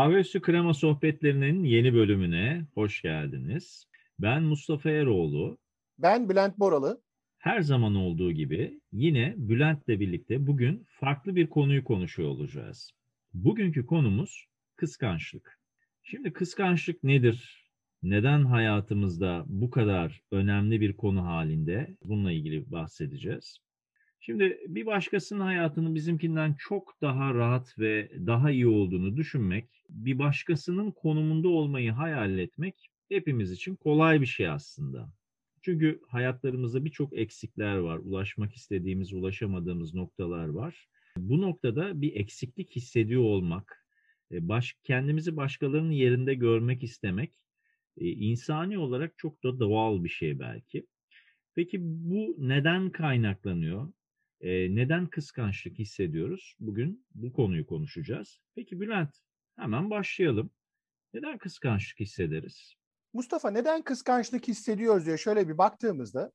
Kahve Üstü Krema Sohbetlerinin yeni bölümüne hoş geldiniz. Ben Mustafa Eroğlu. Ben Bülent Boralı. Her zaman olduğu gibi yine Bülent'le birlikte bugün farklı bir konuyu konuşuyor olacağız. Bugünkü konumuz kıskançlık. Şimdi kıskançlık nedir? Neden hayatımızda bu kadar önemli bir konu halinde? Bununla ilgili bahsedeceğiz. Şimdi bir başkasının hayatının bizimkinden çok daha rahat ve daha iyi olduğunu düşünmek, bir başkasının konumunda olmayı hayal etmek hepimiz için kolay bir şey aslında. Çünkü hayatlarımızda birçok eksikler var, ulaşmak istediğimiz, ulaşamadığımız noktalar var. Bu noktada bir eksiklik hissediyor olmak, e, baş, kendimizi başkalarının yerinde görmek istemek e, insani olarak çok da doğal bir şey belki. Peki bu neden kaynaklanıyor? E, neden kıskançlık hissediyoruz? Bugün bu konuyu konuşacağız. Peki Bülent, hemen başlayalım. Neden kıskançlık hissederiz? Mustafa neden kıskançlık hissediyoruz diye şöyle bir baktığımızda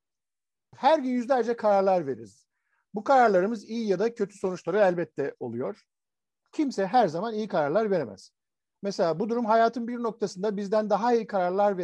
her gün yüzlerce kararlar veririz. Bu kararlarımız iyi ya da kötü sonuçları elbette oluyor. Kimse her zaman iyi kararlar veremez. Mesela bu durum hayatın bir noktasında bizden daha iyi kararlar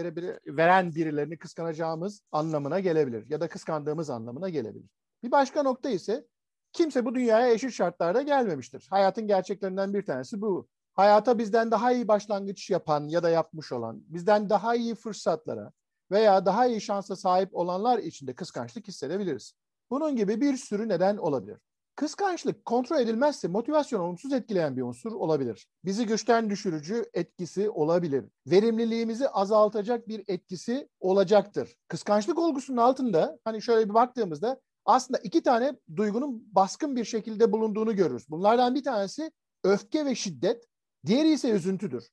veren birilerini kıskanacağımız anlamına gelebilir ya da kıskandığımız anlamına gelebilir. Bir başka nokta ise kimse bu dünyaya eşit şartlarda gelmemiştir. Hayatın gerçeklerinden bir tanesi bu. Hayata bizden daha iyi başlangıç yapan ya da yapmış olan, bizden daha iyi fırsatlara veya daha iyi şansa sahip olanlar için de kıskançlık hissedebiliriz. Bunun gibi bir sürü neden olabilir. Kıskançlık kontrol edilmezse motivasyonu olumsuz etkileyen bir unsur olabilir. Bizi güçten düşürücü etkisi olabilir. Verimliliğimizi azaltacak bir etkisi olacaktır. Kıskançlık olgusunun altında hani şöyle bir baktığımızda aslında iki tane duygunun baskın bir şekilde bulunduğunu görürüz. Bunlardan bir tanesi öfke ve şiddet, diğeri ise üzüntüdür.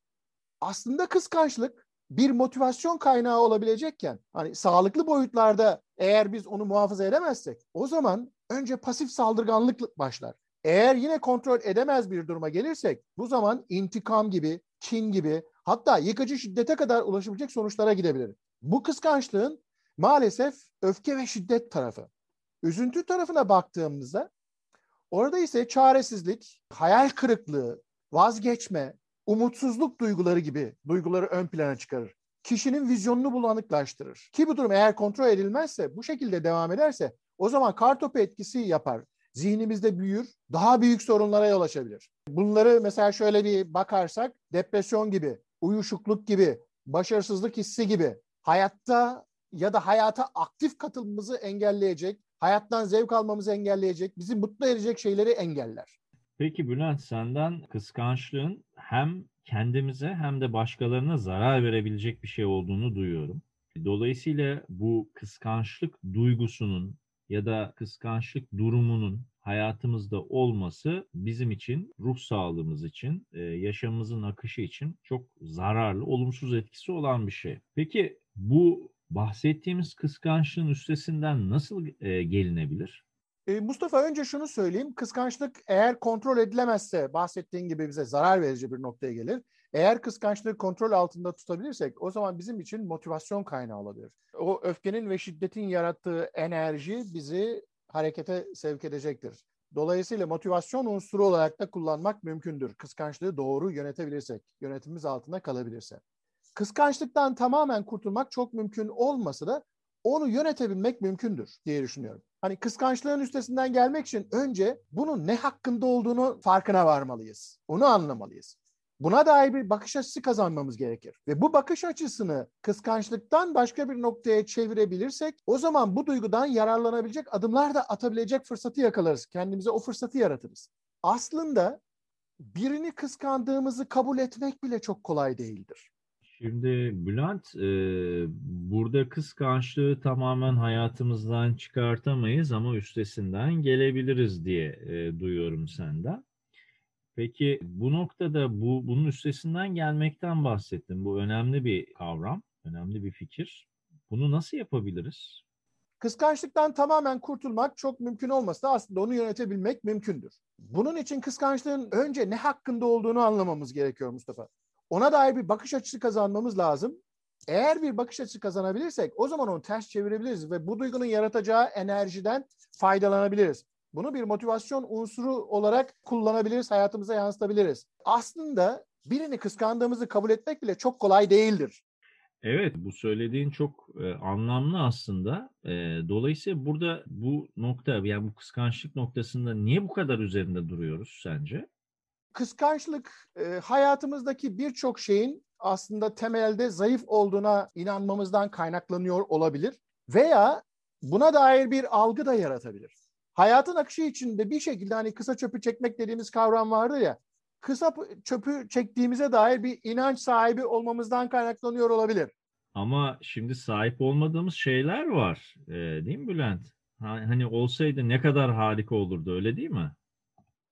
Aslında kıskançlık bir motivasyon kaynağı olabilecekken hani sağlıklı boyutlarda eğer biz onu muhafaza edemezsek o zaman önce pasif saldırganlık başlar. Eğer yine kontrol edemez bir duruma gelirsek bu zaman intikam gibi, kin gibi hatta yıkıcı şiddete kadar ulaşabilecek sonuçlara gidebilir. Bu kıskançlığın maalesef öfke ve şiddet tarafı. Üzüntü tarafına baktığımızda orada ise çaresizlik, hayal kırıklığı, vazgeçme, umutsuzluk duyguları gibi duyguları ön plana çıkarır. Kişinin vizyonunu bulanıklaştırır. Ki bu durum eğer kontrol edilmezse, bu şekilde devam ederse o zaman kartopu etkisi yapar. Zihnimizde büyür, daha büyük sorunlara yol açabilir. Bunları mesela şöyle bir bakarsak depresyon gibi, uyuşukluk gibi, başarısızlık hissi gibi hayatta ya da hayata aktif katılımımızı engelleyecek, hayattan zevk almamızı engelleyecek, bizi mutlu edecek şeyleri engeller. Peki Bülent senden kıskançlığın hem kendimize hem de başkalarına zarar verebilecek bir şey olduğunu duyuyorum. Dolayısıyla bu kıskançlık duygusunun ya da kıskançlık durumunun hayatımızda olması bizim için, ruh sağlığımız için, e, yaşamımızın akışı için çok zararlı, olumsuz etkisi olan bir şey. Peki bu bahsettiğimiz kıskançlığın üstesinden nasıl e, gelinebilir? E, Mustafa önce şunu söyleyeyim. Kıskançlık eğer kontrol edilemezse bahsettiğin gibi bize zarar verici bir noktaya gelir. Eğer kıskançlığı kontrol altında tutabilirsek o zaman bizim için motivasyon kaynağı olabilir. O öfkenin ve şiddetin yarattığı enerji bizi harekete sevk edecektir. Dolayısıyla motivasyon unsuru olarak da kullanmak mümkündür. Kıskançlığı doğru yönetebilirsek, yönetimimiz altında kalabilirse. Kıskançlıktan tamamen kurtulmak çok mümkün olmasa da onu yönetebilmek mümkündür diye düşünüyorum. Hani kıskançlığın üstesinden gelmek için önce bunun ne hakkında olduğunu farkına varmalıyız. Onu anlamalıyız. Buna dair bir bakış açısı kazanmamız gerekir. Ve bu bakış açısını kıskançlıktan başka bir noktaya çevirebilirsek o zaman bu duygudan yararlanabilecek adımlar da atabilecek fırsatı yakalarız. Kendimize o fırsatı yaratırız. Aslında birini kıskandığımızı kabul etmek bile çok kolay değildir. Şimdi Bülent, e, burada kıskançlığı tamamen hayatımızdan çıkartamayız ama üstesinden gelebiliriz diye e, duyuyorum senden. Peki bu noktada bu bunun üstesinden gelmekten bahsettim. Bu önemli bir kavram, önemli bir fikir. Bunu nasıl yapabiliriz? Kıskançlıktan tamamen kurtulmak çok mümkün olmasa da aslında onu yönetebilmek mümkündür. Bunun için kıskançlığın önce ne hakkında olduğunu anlamamız gerekiyor Mustafa. Ona dair bir bakış açısı kazanmamız lazım. Eğer bir bakış açısı kazanabilirsek o zaman onu ters çevirebiliriz ve bu duygunun yaratacağı enerjiden faydalanabiliriz. Bunu bir motivasyon unsuru olarak kullanabiliriz, hayatımıza yansıtabiliriz. Aslında birini kıskandığımızı kabul etmek bile çok kolay değildir. Evet, bu söylediğin çok e, anlamlı aslında. E, dolayısıyla burada bu nokta, yani bu kıskançlık noktasında niye bu kadar üzerinde duruyoruz sence? Kıskançlık e, hayatımızdaki birçok şeyin aslında temelde zayıf olduğuna inanmamızdan kaynaklanıyor olabilir veya buna dair bir algı da yaratabilir. Hayatın akışı içinde bir şekilde hani kısa çöpü çekmek dediğimiz kavram vardır ya, kısa çöpü çektiğimize dair bir inanç sahibi olmamızdan kaynaklanıyor olabilir. Ama şimdi sahip olmadığımız şeyler var, ee, değil mi Bülent? Hani olsaydı ne kadar harika olurdu, öyle değil mi?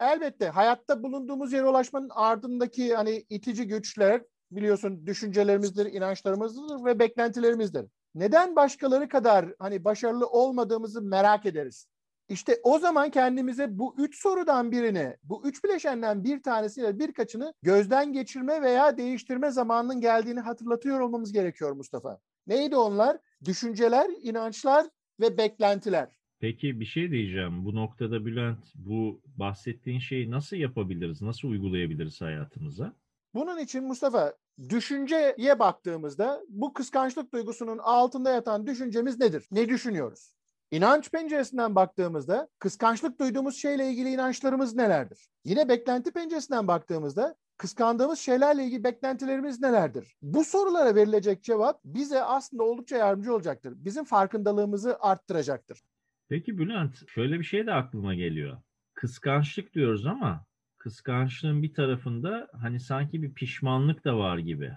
Elbette hayatta bulunduğumuz yere ulaşmanın ardındaki hani itici güçler biliyorsun düşüncelerimizdir, inançlarımızdır ve beklentilerimizdir. Neden başkaları kadar hani başarılı olmadığımızı merak ederiz. İşte o zaman kendimize bu üç sorudan birini, bu üç bileşenden bir tanesiyle birkaçını gözden geçirme veya değiştirme zamanının geldiğini hatırlatıyor olmamız gerekiyor Mustafa. Neydi onlar? Düşünceler, inançlar ve beklentiler. Peki bir şey diyeceğim. Bu noktada Bülent, bu bahsettiğin şeyi nasıl yapabiliriz, nasıl uygulayabiliriz hayatımıza? Bunun için Mustafa düşünceye baktığımızda bu kıskançlık duygusunun altında yatan düşüncemiz nedir? Ne düşünüyoruz? İnanç penceresinden baktığımızda kıskançlık duyduğumuz şeyle ilgili inançlarımız nelerdir? Yine beklenti penceresinden baktığımızda kıskandığımız şeylerle ilgili beklentilerimiz nelerdir? Bu sorulara verilecek cevap bize aslında oldukça yardımcı olacaktır. Bizim farkındalığımızı arttıracaktır. Peki Bülent, şöyle bir şey de aklıma geliyor. Kıskançlık diyoruz ama kıskançlığın bir tarafında hani sanki bir pişmanlık da var gibi.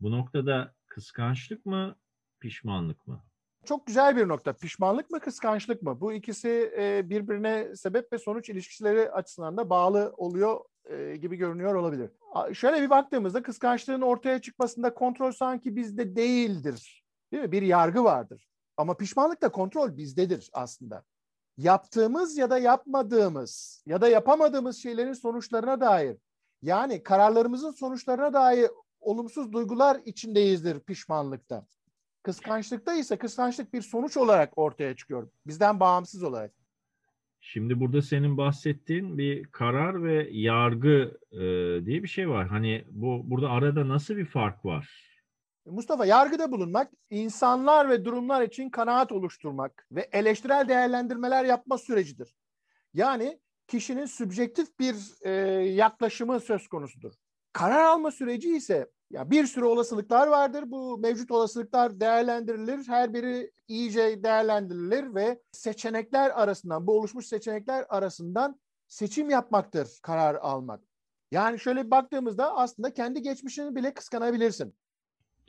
Bu noktada kıskançlık mı, pişmanlık mı? Çok güzel bir nokta. Pişmanlık mı, kıskançlık mı? Bu ikisi e, birbirine sebep ve sonuç ilişkileri açısından da bağlı oluyor e, gibi görünüyor olabilir. Şöyle bir baktığımızda kıskançlığın ortaya çıkmasında kontrol sanki bizde değildir. Değil mi? Bir yargı vardır. Ama pişmanlık da kontrol bizdedir aslında. Yaptığımız ya da yapmadığımız ya da yapamadığımız şeylerin sonuçlarına dair yani kararlarımızın sonuçlarına dair olumsuz duygular içindeyizdir pişmanlıkta. Kıskançlıkta ise kıskançlık bir sonuç olarak ortaya çıkıyor. Bizden bağımsız olarak. Şimdi burada senin bahsettiğin bir karar ve yargı e, diye bir şey var. Hani bu burada arada nasıl bir fark var? Mustafa yargıda bulunmak, insanlar ve durumlar için kanaat oluşturmak ve eleştirel değerlendirmeler yapma sürecidir. Yani kişinin sübjektif bir e, yaklaşımı söz konusudur. Karar alma süreci ise ya bir sürü olasılıklar vardır. Bu mevcut olasılıklar değerlendirilir. Her biri iyice değerlendirilir ve seçenekler arasından, bu oluşmuş seçenekler arasından seçim yapmaktır karar almak. Yani şöyle baktığımızda aslında kendi geçmişini bile kıskanabilirsin.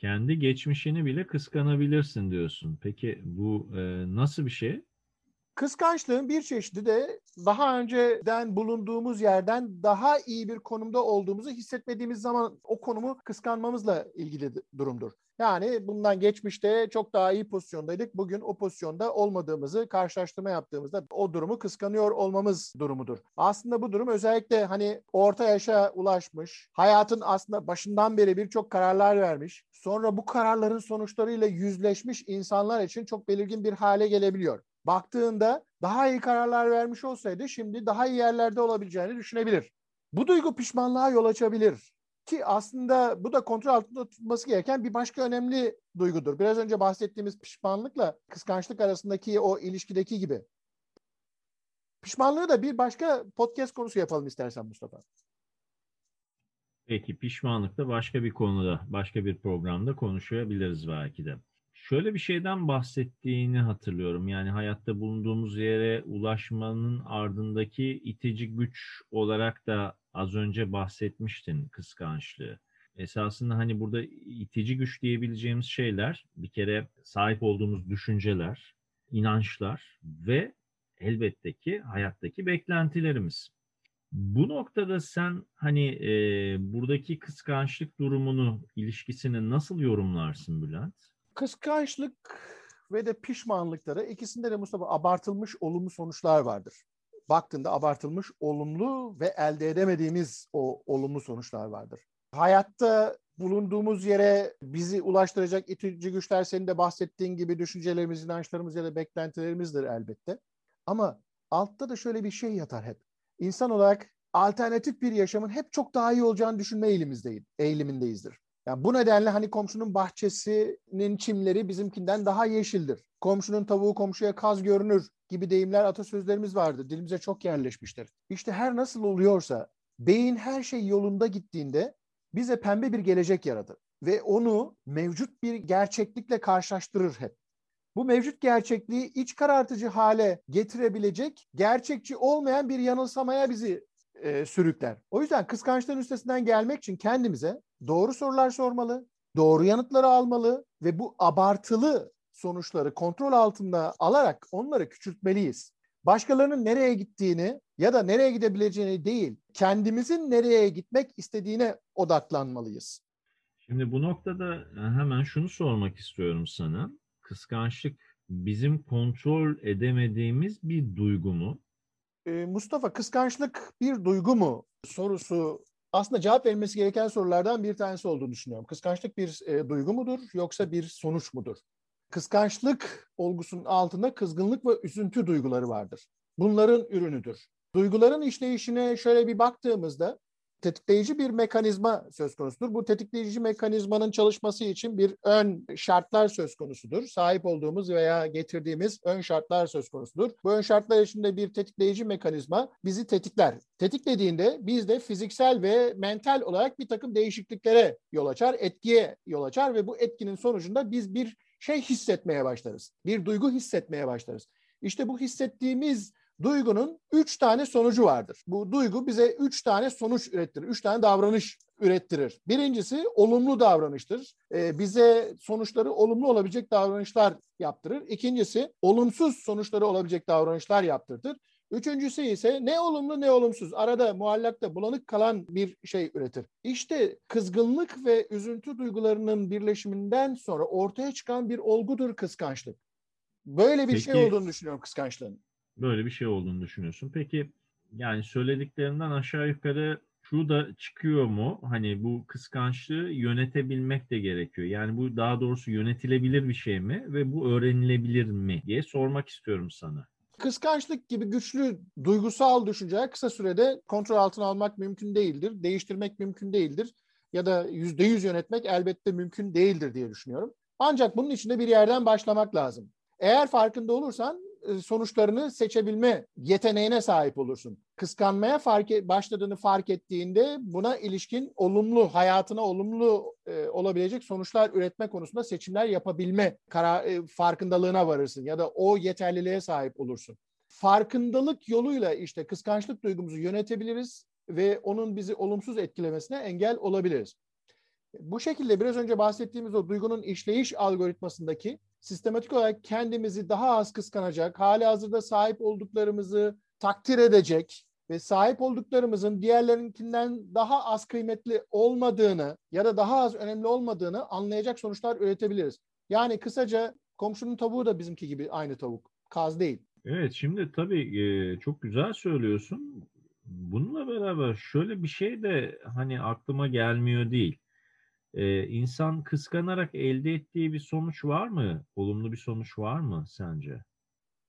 Kendi geçmişini bile kıskanabilirsin diyorsun. Peki bu e, nasıl bir şey? Kıskançlığın bir çeşidi de daha önceden bulunduğumuz yerden daha iyi bir konumda olduğumuzu hissetmediğimiz zaman o konumu kıskanmamızla ilgili durumdur. Yani bundan geçmişte çok daha iyi pozisyondaydık. Bugün o pozisyonda olmadığımızı karşılaştırma yaptığımızda o durumu kıskanıyor olmamız durumudur. Aslında bu durum özellikle hani orta yaşa ulaşmış, hayatın aslında başından beri birçok kararlar vermiş, sonra bu kararların sonuçlarıyla yüzleşmiş insanlar için çok belirgin bir hale gelebiliyor baktığında daha iyi kararlar vermiş olsaydı şimdi daha iyi yerlerde olabileceğini düşünebilir. Bu duygu pişmanlığa yol açabilir. Ki aslında bu da kontrol altında tutulması gereken bir başka önemli duygudur. Biraz önce bahsettiğimiz pişmanlıkla kıskançlık arasındaki o ilişkideki gibi. Pişmanlığı da bir başka podcast konusu yapalım istersen Mustafa. Peki pişmanlık da başka bir konuda, başka bir programda konuşabiliriz belki de şöyle bir şeyden bahsettiğini hatırlıyorum. Yani hayatta bulunduğumuz yere ulaşmanın ardındaki itici güç olarak da az önce bahsetmiştin kıskançlığı. Esasında hani burada itici güç diyebileceğimiz şeyler bir kere sahip olduğumuz düşünceler, inançlar ve elbette ki hayattaki beklentilerimiz. Bu noktada sen hani e, buradaki kıskançlık durumunu, ilişkisini nasıl yorumlarsın Bülent? Kıskançlık ve de pişmanlıkları ikisinde de Mustafa abartılmış olumlu sonuçlar vardır. Baktığında abartılmış olumlu ve elde edemediğimiz o olumlu sonuçlar vardır. Hayatta bulunduğumuz yere bizi ulaştıracak itici güçler senin de bahsettiğin gibi düşüncelerimiz, inançlarımız ya da beklentilerimizdir elbette. Ama altta da şöyle bir şey yatar hep. İnsan olarak alternatif bir yaşamın hep çok daha iyi olacağını düşünme eğilimizdeyiz, eğilimindeyizdir. Yani bu nedenle hani komşunun bahçesinin çimleri bizimkinden daha yeşildir. Komşunun tavuğu komşuya kaz görünür gibi deyimler, atasözlerimiz vardı. Dilimize çok yerleşmiştir. İşte her nasıl oluyorsa beyin her şey yolunda gittiğinde bize pembe bir gelecek yaratır ve onu mevcut bir gerçeklikle karşılaştırır hep. Bu mevcut gerçekliği iç karartıcı hale getirebilecek, gerçekçi olmayan bir yanılsamaya bizi e, sürükler. O yüzden kıskançlığın üstesinden gelmek için kendimize doğru sorular sormalı, doğru yanıtları almalı ve bu abartılı sonuçları kontrol altında alarak onları küçültmeliyiz. Başkalarının nereye gittiğini ya da nereye gidebileceğini değil, kendimizin nereye gitmek istediğine odaklanmalıyız. Şimdi bu noktada hemen şunu sormak istiyorum sana. Kıskançlık bizim kontrol edemediğimiz bir duygu mu? Ee, Mustafa kıskançlık bir duygu mu sorusu aslında cevap verilmesi gereken sorulardan bir tanesi olduğunu düşünüyorum. Kıskançlık bir e, duygu mudur yoksa bir sonuç mudur? Kıskançlık olgusunun altında kızgınlık ve üzüntü duyguları vardır. Bunların ürünüdür. Duyguların işleyişine şöyle bir baktığımızda tetikleyici bir mekanizma söz konusudur. Bu tetikleyici mekanizmanın çalışması için bir ön şartlar söz konusudur. Sahip olduğumuz veya getirdiğimiz ön şartlar söz konusudur. Bu ön şartlar içinde bir tetikleyici mekanizma bizi tetikler. Tetiklediğinde bizde fiziksel ve mental olarak bir takım değişikliklere yol açar, etkiye yol açar ve bu etkinin sonucunda biz bir şey hissetmeye başlarız. Bir duygu hissetmeye başlarız. İşte bu hissettiğimiz duygunun üç tane sonucu vardır. Bu duygu bize üç tane sonuç ürettirir, üç tane davranış ürettirir. Birincisi olumlu davranıştır. Ee, bize sonuçları olumlu olabilecek davranışlar yaptırır. İkincisi olumsuz sonuçları olabilecek davranışlar yaptırır. Üçüncüsü ise ne olumlu ne olumsuz arada muallakta bulanık kalan bir şey üretir. İşte kızgınlık ve üzüntü duygularının birleşiminden sonra ortaya çıkan bir olgudur kıskançlık. Böyle bir şey Peki, şey olduğunu düşünüyorum kıskançlığın böyle bir şey olduğunu düşünüyorsun. Peki yani söylediklerinden aşağı yukarı şu da çıkıyor mu? Hani bu kıskançlığı yönetebilmek de gerekiyor. Yani bu daha doğrusu yönetilebilir bir şey mi ve bu öğrenilebilir mi diye sormak istiyorum sana. Kıskançlık gibi güçlü duygusal düşünceler kısa sürede kontrol altına almak mümkün değildir. Değiştirmek mümkün değildir. Ya da yüzde yüz yönetmek elbette mümkün değildir diye düşünüyorum. Ancak bunun için de bir yerden başlamak lazım. Eğer farkında olursan sonuçlarını seçebilme yeteneğine sahip olursun. Kıskanmaya fark et, başladığını fark ettiğinde buna ilişkin olumlu, hayatına olumlu e, olabilecek sonuçlar üretme konusunda seçimler yapabilme karar, e, farkındalığına varırsın ya da o yeterliliğe sahip olursun. Farkındalık yoluyla işte kıskançlık duygumuzu yönetebiliriz ve onun bizi olumsuz etkilemesine engel olabiliriz. Bu şekilde biraz önce bahsettiğimiz o duygunun işleyiş algoritmasındaki sistematik olarak kendimizi daha az kıskanacak, hali hazırda sahip olduklarımızı takdir edecek ve sahip olduklarımızın diğerlerinkinden daha az kıymetli olmadığını ya da daha az önemli olmadığını anlayacak sonuçlar üretebiliriz. Yani kısaca komşunun tavuğu da bizimki gibi aynı tavuk. Kaz değil. Evet şimdi tabii çok güzel söylüyorsun. Bununla beraber şöyle bir şey de hani aklıma gelmiyor değil e, insan kıskanarak elde ettiği bir sonuç var mı? Olumlu bir sonuç var mı sence?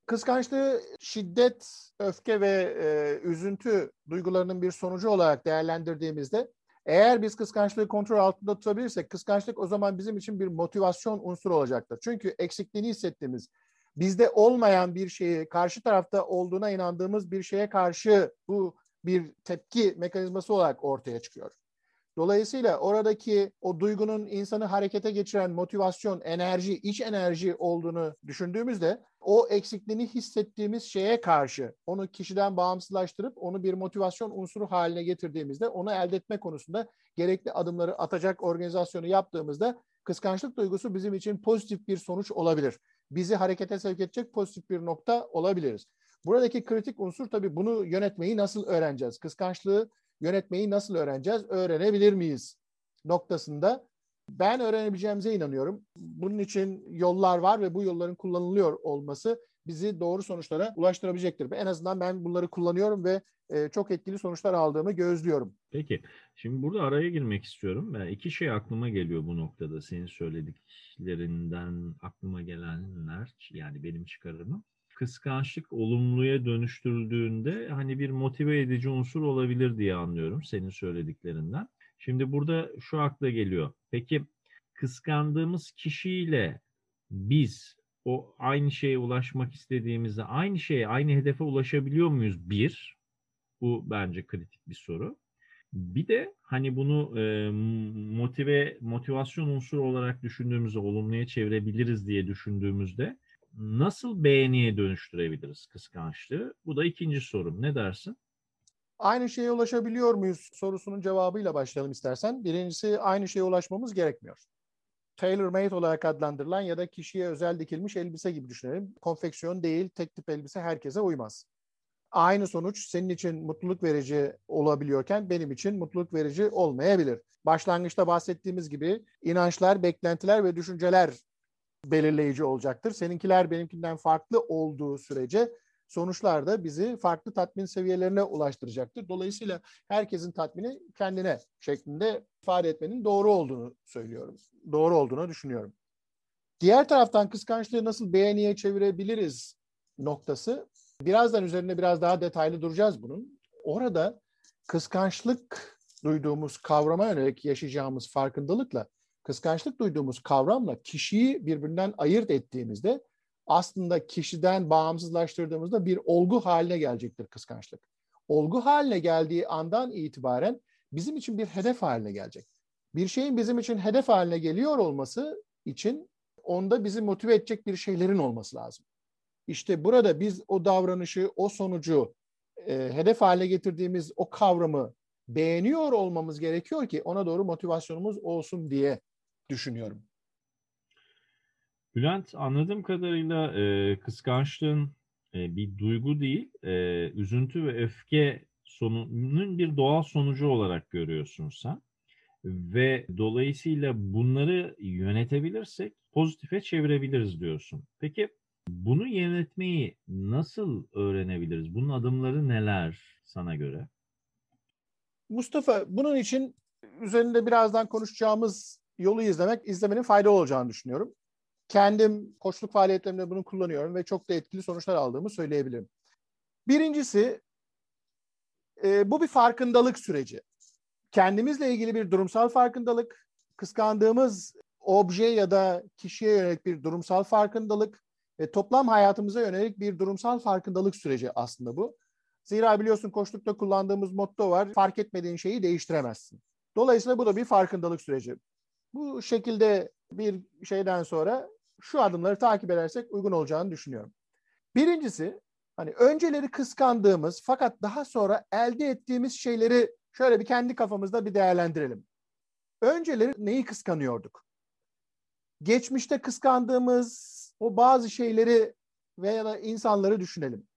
Kıskançlığı şiddet, öfke ve e, üzüntü duygularının bir sonucu olarak değerlendirdiğimizde eğer biz kıskançlığı kontrol altında tutabilirsek kıskançlık o zaman bizim için bir motivasyon unsuru olacaktır. Çünkü eksikliğini hissettiğimiz, bizde olmayan bir şeyi karşı tarafta olduğuna inandığımız bir şeye karşı bu bir tepki mekanizması olarak ortaya çıkıyor. Dolayısıyla oradaki o duygunun insanı harekete geçiren motivasyon, enerji, iç enerji olduğunu düşündüğümüzde o eksikliğini hissettiğimiz şeye karşı onu kişiden bağımsızlaştırıp onu bir motivasyon unsuru haline getirdiğimizde onu elde etme konusunda gerekli adımları atacak organizasyonu yaptığımızda kıskançlık duygusu bizim için pozitif bir sonuç olabilir. Bizi harekete sevk edecek pozitif bir nokta olabiliriz. Buradaki kritik unsur tabii bunu yönetmeyi nasıl öğreneceğiz? Kıskançlığı yönetmeyi nasıl öğreneceğiz? Öğrenebilir miyiz? Noktasında ben öğrenebileceğimize inanıyorum. Bunun için yollar var ve bu yolların kullanılıyor olması bizi doğru sonuçlara ulaştırabilecektir. En azından ben bunları kullanıyorum ve e, çok etkili sonuçlar aldığımı gözlüyorum. Peki. Şimdi burada araya girmek istiyorum. Ben iki şey aklıma geliyor bu noktada. Senin söylediklerinden aklıma gelenler yani benim çıkarımım. Kıskançlık olumluya dönüştürüldüğünde hani bir motive edici unsur olabilir diye anlıyorum senin söylediklerinden. Şimdi burada şu akla geliyor. Peki kıskandığımız kişiyle biz o aynı şeye ulaşmak istediğimizde aynı şeye, aynı hedefe ulaşabiliyor muyuz? Bir, bu bence kritik bir soru. Bir de hani bunu e, motive motivasyon unsuru olarak düşündüğümüzde olumluya çevirebiliriz diye düşündüğümüzde nasıl beğeniye dönüştürebiliriz kıskançlığı? Bu da ikinci sorum. Ne dersin? Aynı şeye ulaşabiliyor muyuz sorusunun cevabıyla başlayalım istersen. Birincisi aynı şeye ulaşmamız gerekmiyor. Tailor made olarak adlandırılan ya da kişiye özel dikilmiş elbise gibi düşünelim. Konfeksiyon değil, tek tip elbise herkese uymaz. Aynı sonuç senin için mutluluk verici olabiliyorken benim için mutluluk verici olmayabilir. Başlangıçta bahsettiğimiz gibi inançlar, beklentiler ve düşünceler belirleyici olacaktır. Seninkiler benimkinden farklı olduğu sürece sonuçlar da bizi farklı tatmin seviyelerine ulaştıracaktır. Dolayısıyla herkesin tatmini kendine şeklinde ifade etmenin doğru olduğunu söylüyorum. Doğru olduğunu düşünüyorum. Diğer taraftan kıskançlığı nasıl beğeniye çevirebiliriz noktası. Birazdan üzerine biraz daha detaylı duracağız bunun. Orada kıskançlık duyduğumuz kavrama yönelik yaşayacağımız farkındalıkla kıskançlık duyduğumuz kavramla kişiyi birbirinden ayırt ettiğimizde aslında kişiden bağımsızlaştırdığımızda bir olgu haline gelecektir kıskançlık. Olgu haline geldiği andan itibaren bizim için bir hedef haline gelecek. Bir şeyin bizim için hedef haline geliyor olması için onda bizi motive edecek bir şeylerin olması lazım. İşte burada biz o davranışı, o sonucu e, hedef haline getirdiğimiz o kavramı beğeniyor olmamız gerekiyor ki ona doğru motivasyonumuz olsun diye düşünüyorum. Bülent anladığım kadarıyla e, kıskançlığın e, bir duygu değil, e, üzüntü ve öfke sonunun bir doğal sonucu olarak görüyorsun sen. Ve dolayısıyla bunları yönetebilirsek pozitife çevirebiliriz diyorsun. Peki bunu yönetmeyi nasıl öğrenebiliriz? Bunun adımları neler sana göre? Mustafa bunun için üzerinde birazdan konuşacağımız yolu izlemek, izlemenin faydalı olacağını düşünüyorum. Kendim koçluk faaliyetlerimde bunu kullanıyorum ve çok da etkili sonuçlar aldığımı söyleyebilirim. Birincisi, e, bu bir farkındalık süreci. Kendimizle ilgili bir durumsal farkındalık, kıskandığımız obje ya da kişiye yönelik bir durumsal farkındalık ve toplam hayatımıza yönelik bir durumsal farkındalık süreci aslında bu. Zira biliyorsun koçlukta kullandığımız motto var, fark etmediğin şeyi değiştiremezsin. Dolayısıyla bu da bir farkındalık süreci. Bu şekilde bir şeyden sonra şu adımları takip edersek uygun olacağını düşünüyorum. Birincisi hani önceleri kıskandığımız fakat daha sonra elde ettiğimiz şeyleri şöyle bir kendi kafamızda bir değerlendirelim. Önceleri neyi kıskanıyorduk? Geçmişte kıskandığımız o bazı şeyleri veya da insanları düşünelim.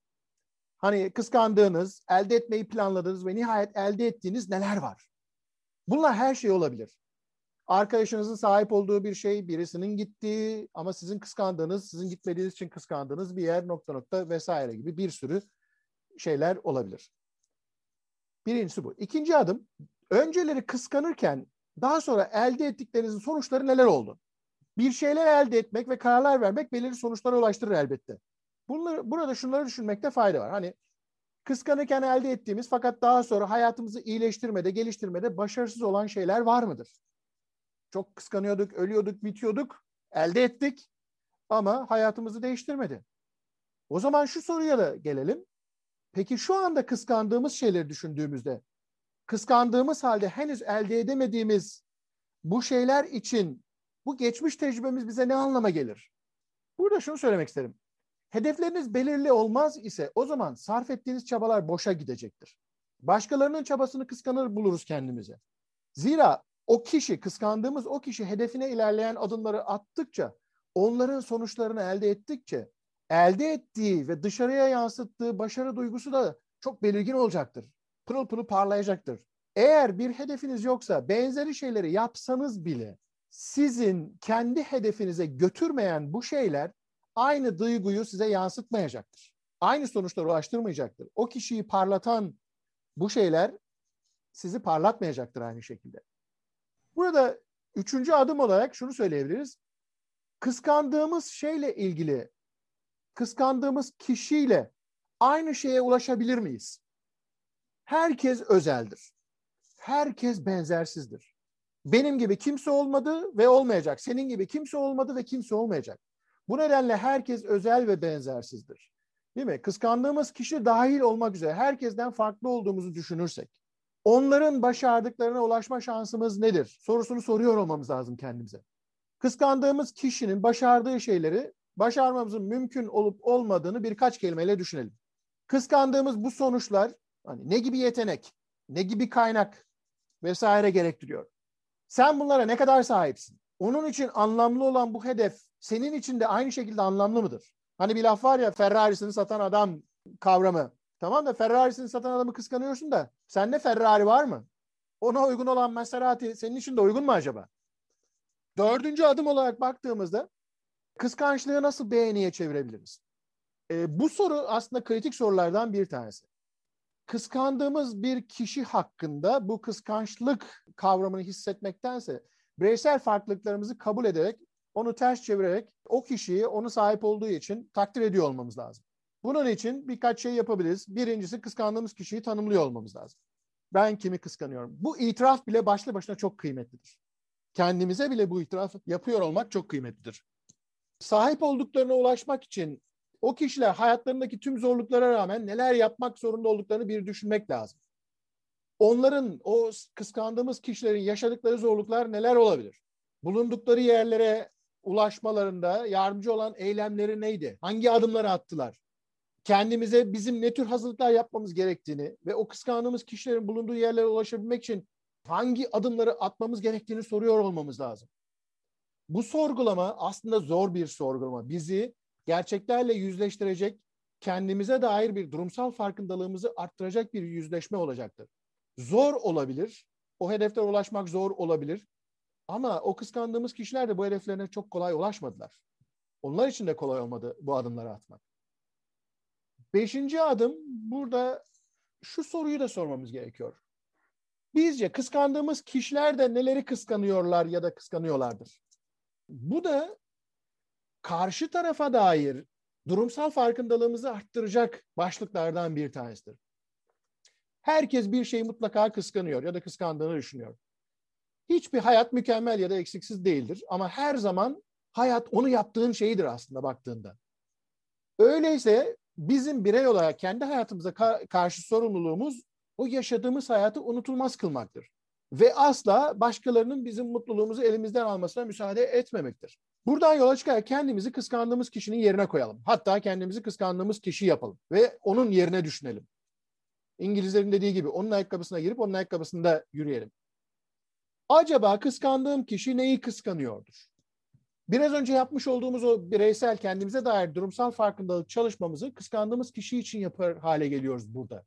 Hani kıskandığınız, elde etmeyi planladığınız ve nihayet elde ettiğiniz neler var? Bunlar her şey olabilir arkadaşınızın sahip olduğu bir şey, birisinin gittiği ama sizin kıskandığınız, sizin gitmediğiniz için kıskandığınız bir yer nokta nokta vesaire gibi bir sürü şeyler olabilir. Birincisi bu. İkinci adım, önceleri kıskanırken daha sonra elde ettiklerinizin sonuçları neler oldu? Bir şeyler elde etmek ve kararlar vermek belirli sonuçlara ulaştırır elbette. Bunları, burada şunları düşünmekte fayda var. Hani kıskanırken elde ettiğimiz fakat daha sonra hayatımızı iyileştirmede, geliştirmede başarısız olan şeyler var mıdır? Çok kıskanıyorduk, ölüyorduk, bitiyorduk. Elde ettik ama hayatımızı değiştirmedi. O zaman şu soruya da gelelim. Peki şu anda kıskandığımız şeyleri düşündüğümüzde, kıskandığımız halde henüz elde edemediğimiz bu şeyler için bu geçmiş tecrübemiz bize ne anlama gelir? Burada şunu söylemek isterim. Hedefleriniz belirli olmaz ise o zaman sarf ettiğiniz çabalar boşa gidecektir. Başkalarının çabasını kıskanır buluruz kendimize. Zira o kişi, kıskandığımız o kişi hedefine ilerleyen adımları attıkça, onların sonuçlarını elde ettikçe, elde ettiği ve dışarıya yansıttığı başarı duygusu da çok belirgin olacaktır. Pırıl pırıl parlayacaktır. Eğer bir hedefiniz yoksa benzeri şeyleri yapsanız bile sizin kendi hedefinize götürmeyen bu şeyler aynı duyguyu size yansıtmayacaktır. Aynı sonuçlara ulaştırmayacaktır. O kişiyi parlatan bu şeyler sizi parlatmayacaktır aynı şekilde. Burada üçüncü adım olarak şunu söyleyebiliriz. Kıskandığımız şeyle ilgili kıskandığımız kişiyle aynı şeye ulaşabilir miyiz? Herkes özeldir. Herkes benzersizdir. Benim gibi kimse olmadı ve olmayacak. Senin gibi kimse olmadı ve kimse olmayacak. Bu nedenle herkes özel ve benzersizdir. Değil mi? Kıskandığımız kişi dahil olmak üzere herkesten farklı olduğumuzu düşünürsek, onların başardıklarına ulaşma şansımız nedir? Sorusunu soruyor olmamız lazım kendimize. Kıskandığımız kişinin başardığı şeyleri başarmamızın mümkün olup olmadığını birkaç kelimeyle düşünelim. Kıskandığımız bu sonuçlar hani ne gibi yetenek, ne gibi kaynak vesaire gerektiriyor. Sen bunlara ne kadar sahipsin? Onun için anlamlı olan bu hedef senin için de aynı şekilde anlamlı mıdır? Hani bir laf var ya Ferrari'sini satan adam kavramı. Tamam da Ferrari'sini satan adamı kıskanıyorsun da sende Ferrari var mı? Ona uygun olan Maserati senin için de uygun mu acaba? Dördüncü adım olarak baktığımızda kıskançlığı nasıl beğeniye çevirebiliriz? E, bu soru aslında kritik sorulardan bir tanesi. Kıskandığımız bir kişi hakkında bu kıskançlık kavramını hissetmektense bireysel farklılıklarımızı kabul ederek onu ters çevirerek o kişiyi onu sahip olduğu için takdir ediyor olmamız lazım. Bunun için birkaç şey yapabiliriz. Birincisi kıskandığımız kişiyi tanımlıyor olmamız lazım. Ben kimi kıskanıyorum? Bu itiraf bile başlı başına çok kıymetlidir. Kendimize bile bu itiraf yapıyor olmak çok kıymetlidir. Sahip olduklarına ulaşmak için o kişiler hayatlarındaki tüm zorluklara rağmen neler yapmak zorunda olduklarını bir düşünmek lazım. Onların, o kıskandığımız kişilerin yaşadıkları zorluklar neler olabilir? Bulundukları yerlere ulaşmalarında yardımcı olan eylemleri neydi? Hangi adımları attılar? Kendimize bizim ne tür hazırlıklar yapmamız gerektiğini ve o kıskandığımız kişilerin bulunduğu yerlere ulaşabilmek için hangi adımları atmamız gerektiğini soruyor olmamız lazım. Bu sorgulama aslında zor bir sorgulama. Bizi gerçeklerle yüzleştirecek, kendimize dair bir durumsal farkındalığımızı arttıracak bir yüzleşme olacaktır. Zor olabilir, o hedeflere ulaşmak zor olabilir. Ama o kıskandığımız kişiler de bu hedeflerine çok kolay ulaşmadılar. Onlar için de kolay olmadı bu adımları atmak. Beşinci adım burada şu soruyu da sormamız gerekiyor. Bizce kıskandığımız kişiler de neleri kıskanıyorlar ya da kıskanıyorlardır? Bu da karşı tarafa dair durumsal farkındalığımızı arttıracak başlıklardan bir tanesidir. Herkes bir şeyi mutlaka kıskanıyor ya da kıskandığını düşünüyor. Hiçbir hayat mükemmel ya da eksiksiz değildir ama her zaman hayat onu yaptığın şeyidir aslında baktığında. Öyleyse bizim birey olarak kendi hayatımıza ka- karşı sorumluluğumuz o yaşadığımız hayatı unutulmaz kılmaktır. Ve asla başkalarının bizim mutluluğumuzu elimizden almasına müsaade etmemektir. Buradan yola çıkarak kendimizi kıskandığımız kişinin yerine koyalım. Hatta kendimizi kıskandığımız kişi yapalım ve onun yerine düşünelim. İngilizlerin dediği gibi onun ayakkabısına girip onun ayakkabısında yürüyelim. Acaba kıskandığım kişi neyi kıskanıyordur? Biraz önce yapmış olduğumuz o bireysel kendimize dair durumsal farkındalık çalışmamızı kıskandığımız kişi için yapar hale geliyoruz burada.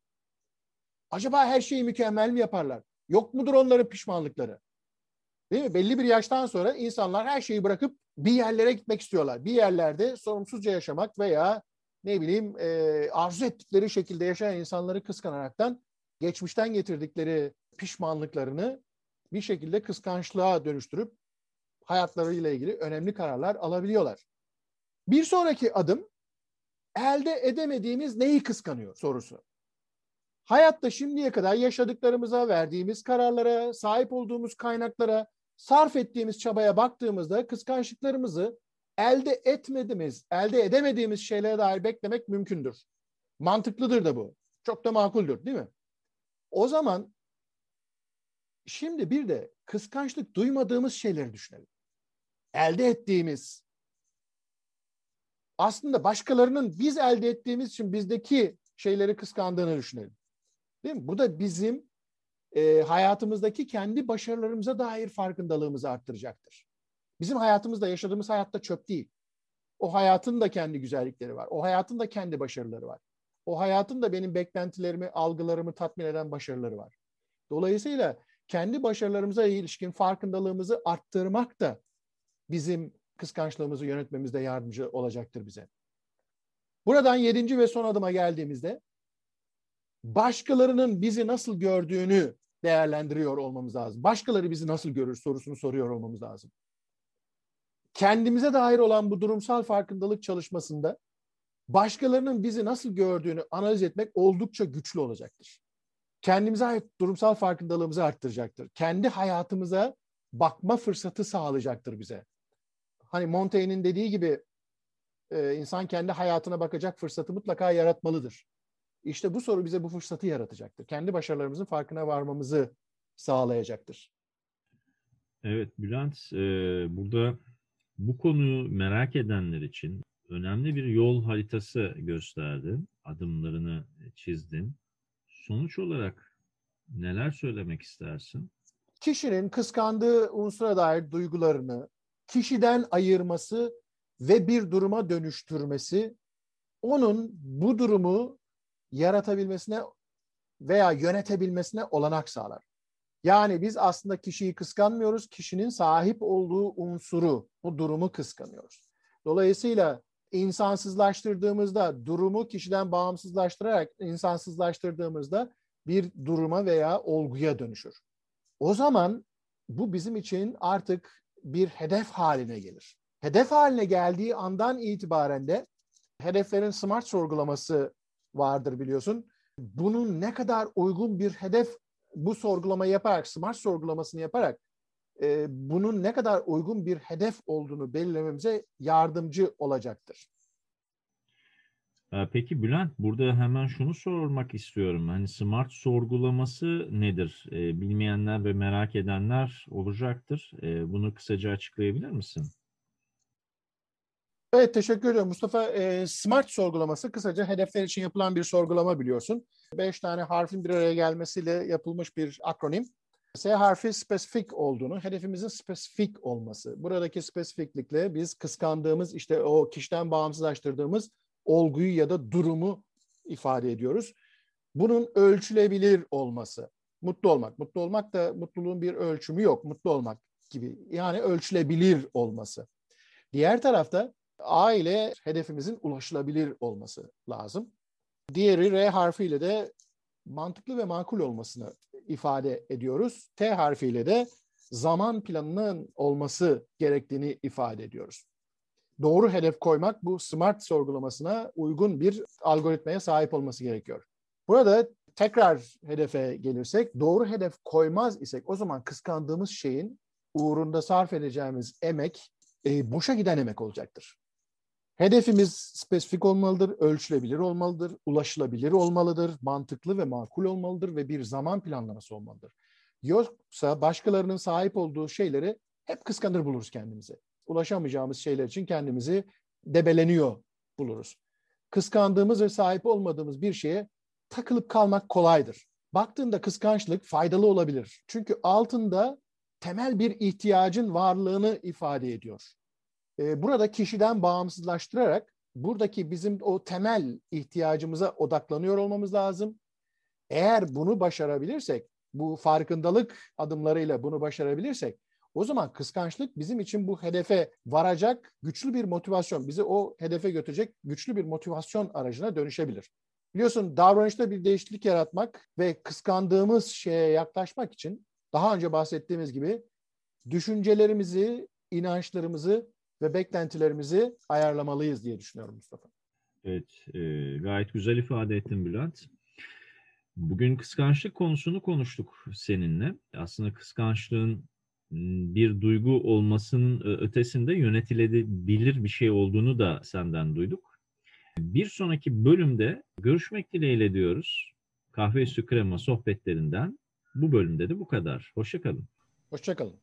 Acaba her şeyi mükemmel mi yaparlar? Yok mudur onların pişmanlıkları? Değil mi? Belli bir yaştan sonra insanlar her şeyi bırakıp bir yerlere gitmek istiyorlar. Bir yerlerde sorumsuzca yaşamak veya ne bileyim e, arzu ettikleri şekilde yaşayan insanları kıskanaraktan geçmişten getirdikleri pişmanlıklarını bir şekilde kıskançlığa dönüştürüp hayatlarıyla ilgili önemli kararlar alabiliyorlar. Bir sonraki adım elde edemediğimiz neyi kıskanıyor sorusu. Hayatta şimdiye kadar yaşadıklarımıza, verdiğimiz kararlara, sahip olduğumuz kaynaklara, sarf ettiğimiz çabaya baktığımızda kıskançlıklarımızı elde etmediğimiz, elde edemediğimiz şeylere dair beklemek mümkündür. Mantıklıdır da bu. Çok da makuldür değil mi? O zaman şimdi bir de kıskançlık duymadığımız şeyleri düşünelim. Elde ettiğimiz aslında başkalarının biz elde ettiğimiz için bizdeki şeyleri kıskandığını düşünelim. Değil mi? Bu da bizim e, hayatımızdaki kendi başarılarımıza dair farkındalığımızı arttıracaktır. Bizim hayatımızda yaşadığımız hayatta çöp değil. O hayatın da kendi güzellikleri var. O hayatın da kendi başarıları var. O hayatın da benim beklentilerimi, algılarımı tatmin eden başarıları var. Dolayısıyla kendi başarılarımıza ilişkin farkındalığımızı arttırmak da bizim kıskançlığımızı yönetmemizde yardımcı olacaktır bize. Buradan yedinci ve son adıma geldiğimizde başkalarının bizi nasıl gördüğünü değerlendiriyor olmamız lazım. Başkaları bizi nasıl görür sorusunu soruyor olmamız lazım. Kendimize dair olan bu durumsal farkındalık çalışmasında başkalarının bizi nasıl gördüğünü analiz etmek oldukça güçlü olacaktır. Kendimize ait durumsal farkındalığımızı arttıracaktır. Kendi hayatımıza bakma fırsatı sağlayacaktır bize. Hani Montaigne'in dediği gibi e, insan kendi hayatına bakacak fırsatı mutlaka yaratmalıdır. İşte bu soru bize bu fırsatı yaratacaktır. Kendi başarılarımızın farkına varmamızı sağlayacaktır. Evet Bülent, e, burada bu konuyu merak edenler için önemli bir yol haritası gösterdin, adımlarını çizdin. Sonuç olarak neler söylemek istersin? Kişinin kıskandığı unsura dair duygularını kişiden ayırması ve bir duruma dönüştürmesi onun bu durumu yaratabilmesine veya yönetebilmesine olanak sağlar. Yani biz aslında kişiyi kıskanmıyoruz, kişinin sahip olduğu unsuru, bu durumu kıskanıyoruz. Dolayısıyla insansızlaştırdığımızda, durumu kişiden bağımsızlaştırarak insansızlaştırdığımızda bir duruma veya olguya dönüşür. O zaman bu bizim için artık bir hedef haline gelir. Hedef haline geldiği andan itibaren de hedeflerin smart sorgulaması vardır biliyorsun. Bunun ne kadar uygun bir hedef bu sorgulamayı yaparak, smart sorgulamasını yaparak e, bunun ne kadar uygun bir hedef olduğunu belirlememize yardımcı olacaktır. Peki Bülent, burada hemen şunu sormak istiyorum. Hani smart sorgulaması nedir? E, bilmeyenler ve merak edenler olacaktır. E, bunu kısaca açıklayabilir misin? Evet, teşekkür ederim Mustafa. Smart sorgulaması kısaca hedefler için yapılan bir sorgulama biliyorsun. Beş tane harfin bir araya gelmesiyle yapılmış bir akronim. S harfi spesifik olduğunu, hedefimizin spesifik olması. Buradaki spesifiklikle biz kıskandığımız, işte o kişiden bağımsızlaştırdığımız olguyu ya da durumu ifade ediyoruz. Bunun ölçülebilir olması. Mutlu olmak. Mutlu olmak da mutluluğun bir ölçümü yok. Mutlu olmak gibi. Yani ölçülebilir olması. Diğer tarafta A ile hedefimizin ulaşılabilir olması lazım. Diğeri R harfiyle de mantıklı ve makul olmasını ifade ediyoruz. T harfiyle de zaman planının olması gerektiğini ifade ediyoruz. Doğru hedef koymak bu SMART sorgulamasına uygun bir algoritmaya sahip olması gerekiyor. Burada tekrar hedefe gelirsek, doğru hedef koymaz isek o zaman kıskandığımız şeyin uğrunda sarf edeceğimiz emek e, boşa giden emek olacaktır. Hedefimiz spesifik olmalıdır, ölçülebilir olmalıdır, ulaşılabilir olmalıdır, mantıklı ve makul olmalıdır ve bir zaman planlaması olmalıdır. Yoksa başkalarının sahip olduğu şeyleri hep kıskanır buluruz kendimizi. Ulaşamayacağımız şeyler için kendimizi debeleniyor buluruz. Kıskandığımız ve sahip olmadığımız bir şeye takılıp kalmak kolaydır. Baktığında kıskançlık faydalı olabilir. Çünkü altında temel bir ihtiyacın varlığını ifade ediyor. Ee, burada kişiden bağımsızlaştırarak buradaki bizim o temel ihtiyacımıza odaklanıyor olmamız lazım. Eğer bunu başarabilirsek, bu farkındalık adımlarıyla bunu başarabilirsek, o zaman kıskançlık bizim için bu hedefe varacak güçlü bir motivasyon, bizi o hedefe götürecek güçlü bir motivasyon aracına dönüşebilir. Biliyorsun davranışta bir değişiklik yaratmak ve kıskandığımız şeye yaklaşmak için daha önce bahsettiğimiz gibi düşüncelerimizi, inançlarımızı ve beklentilerimizi ayarlamalıyız diye düşünüyorum Mustafa. Evet, e, gayet güzel ifade ettin Bülent. Bugün kıskançlık konusunu konuştuk seninle. Aslında kıskançlığın bir duygu olmasının ötesinde yönetilebilir bir şey olduğunu da senden duyduk. Bir sonraki bölümde görüşmek dileğiyle diyoruz. Kahve üstü krema sohbetlerinden bu bölümde de bu kadar. Hoşçakalın. Hoşçakalın.